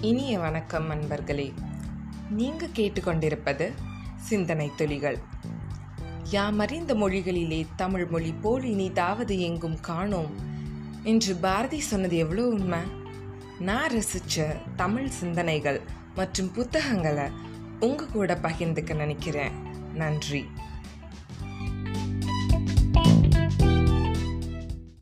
இனிய வணக்கம் நண்பர்களே நீங்க கேட்டுக்கொண்டிருப்பது சிந்தனை துளிகள். யாமறிந்த மொழிகளிலே தமிழ் மொழி போல் இனிதாவது எங்கும் காணோம். என்று பாரதி சொன்னது எவ்வளோ உண்மை? நான் ரசித்த தமிழ் சிந்தனைகள் மற்றும் புத்தகங்களை உங்க கூட பகிர்ந்துக்க நினைக்கிறேன். நன்றி.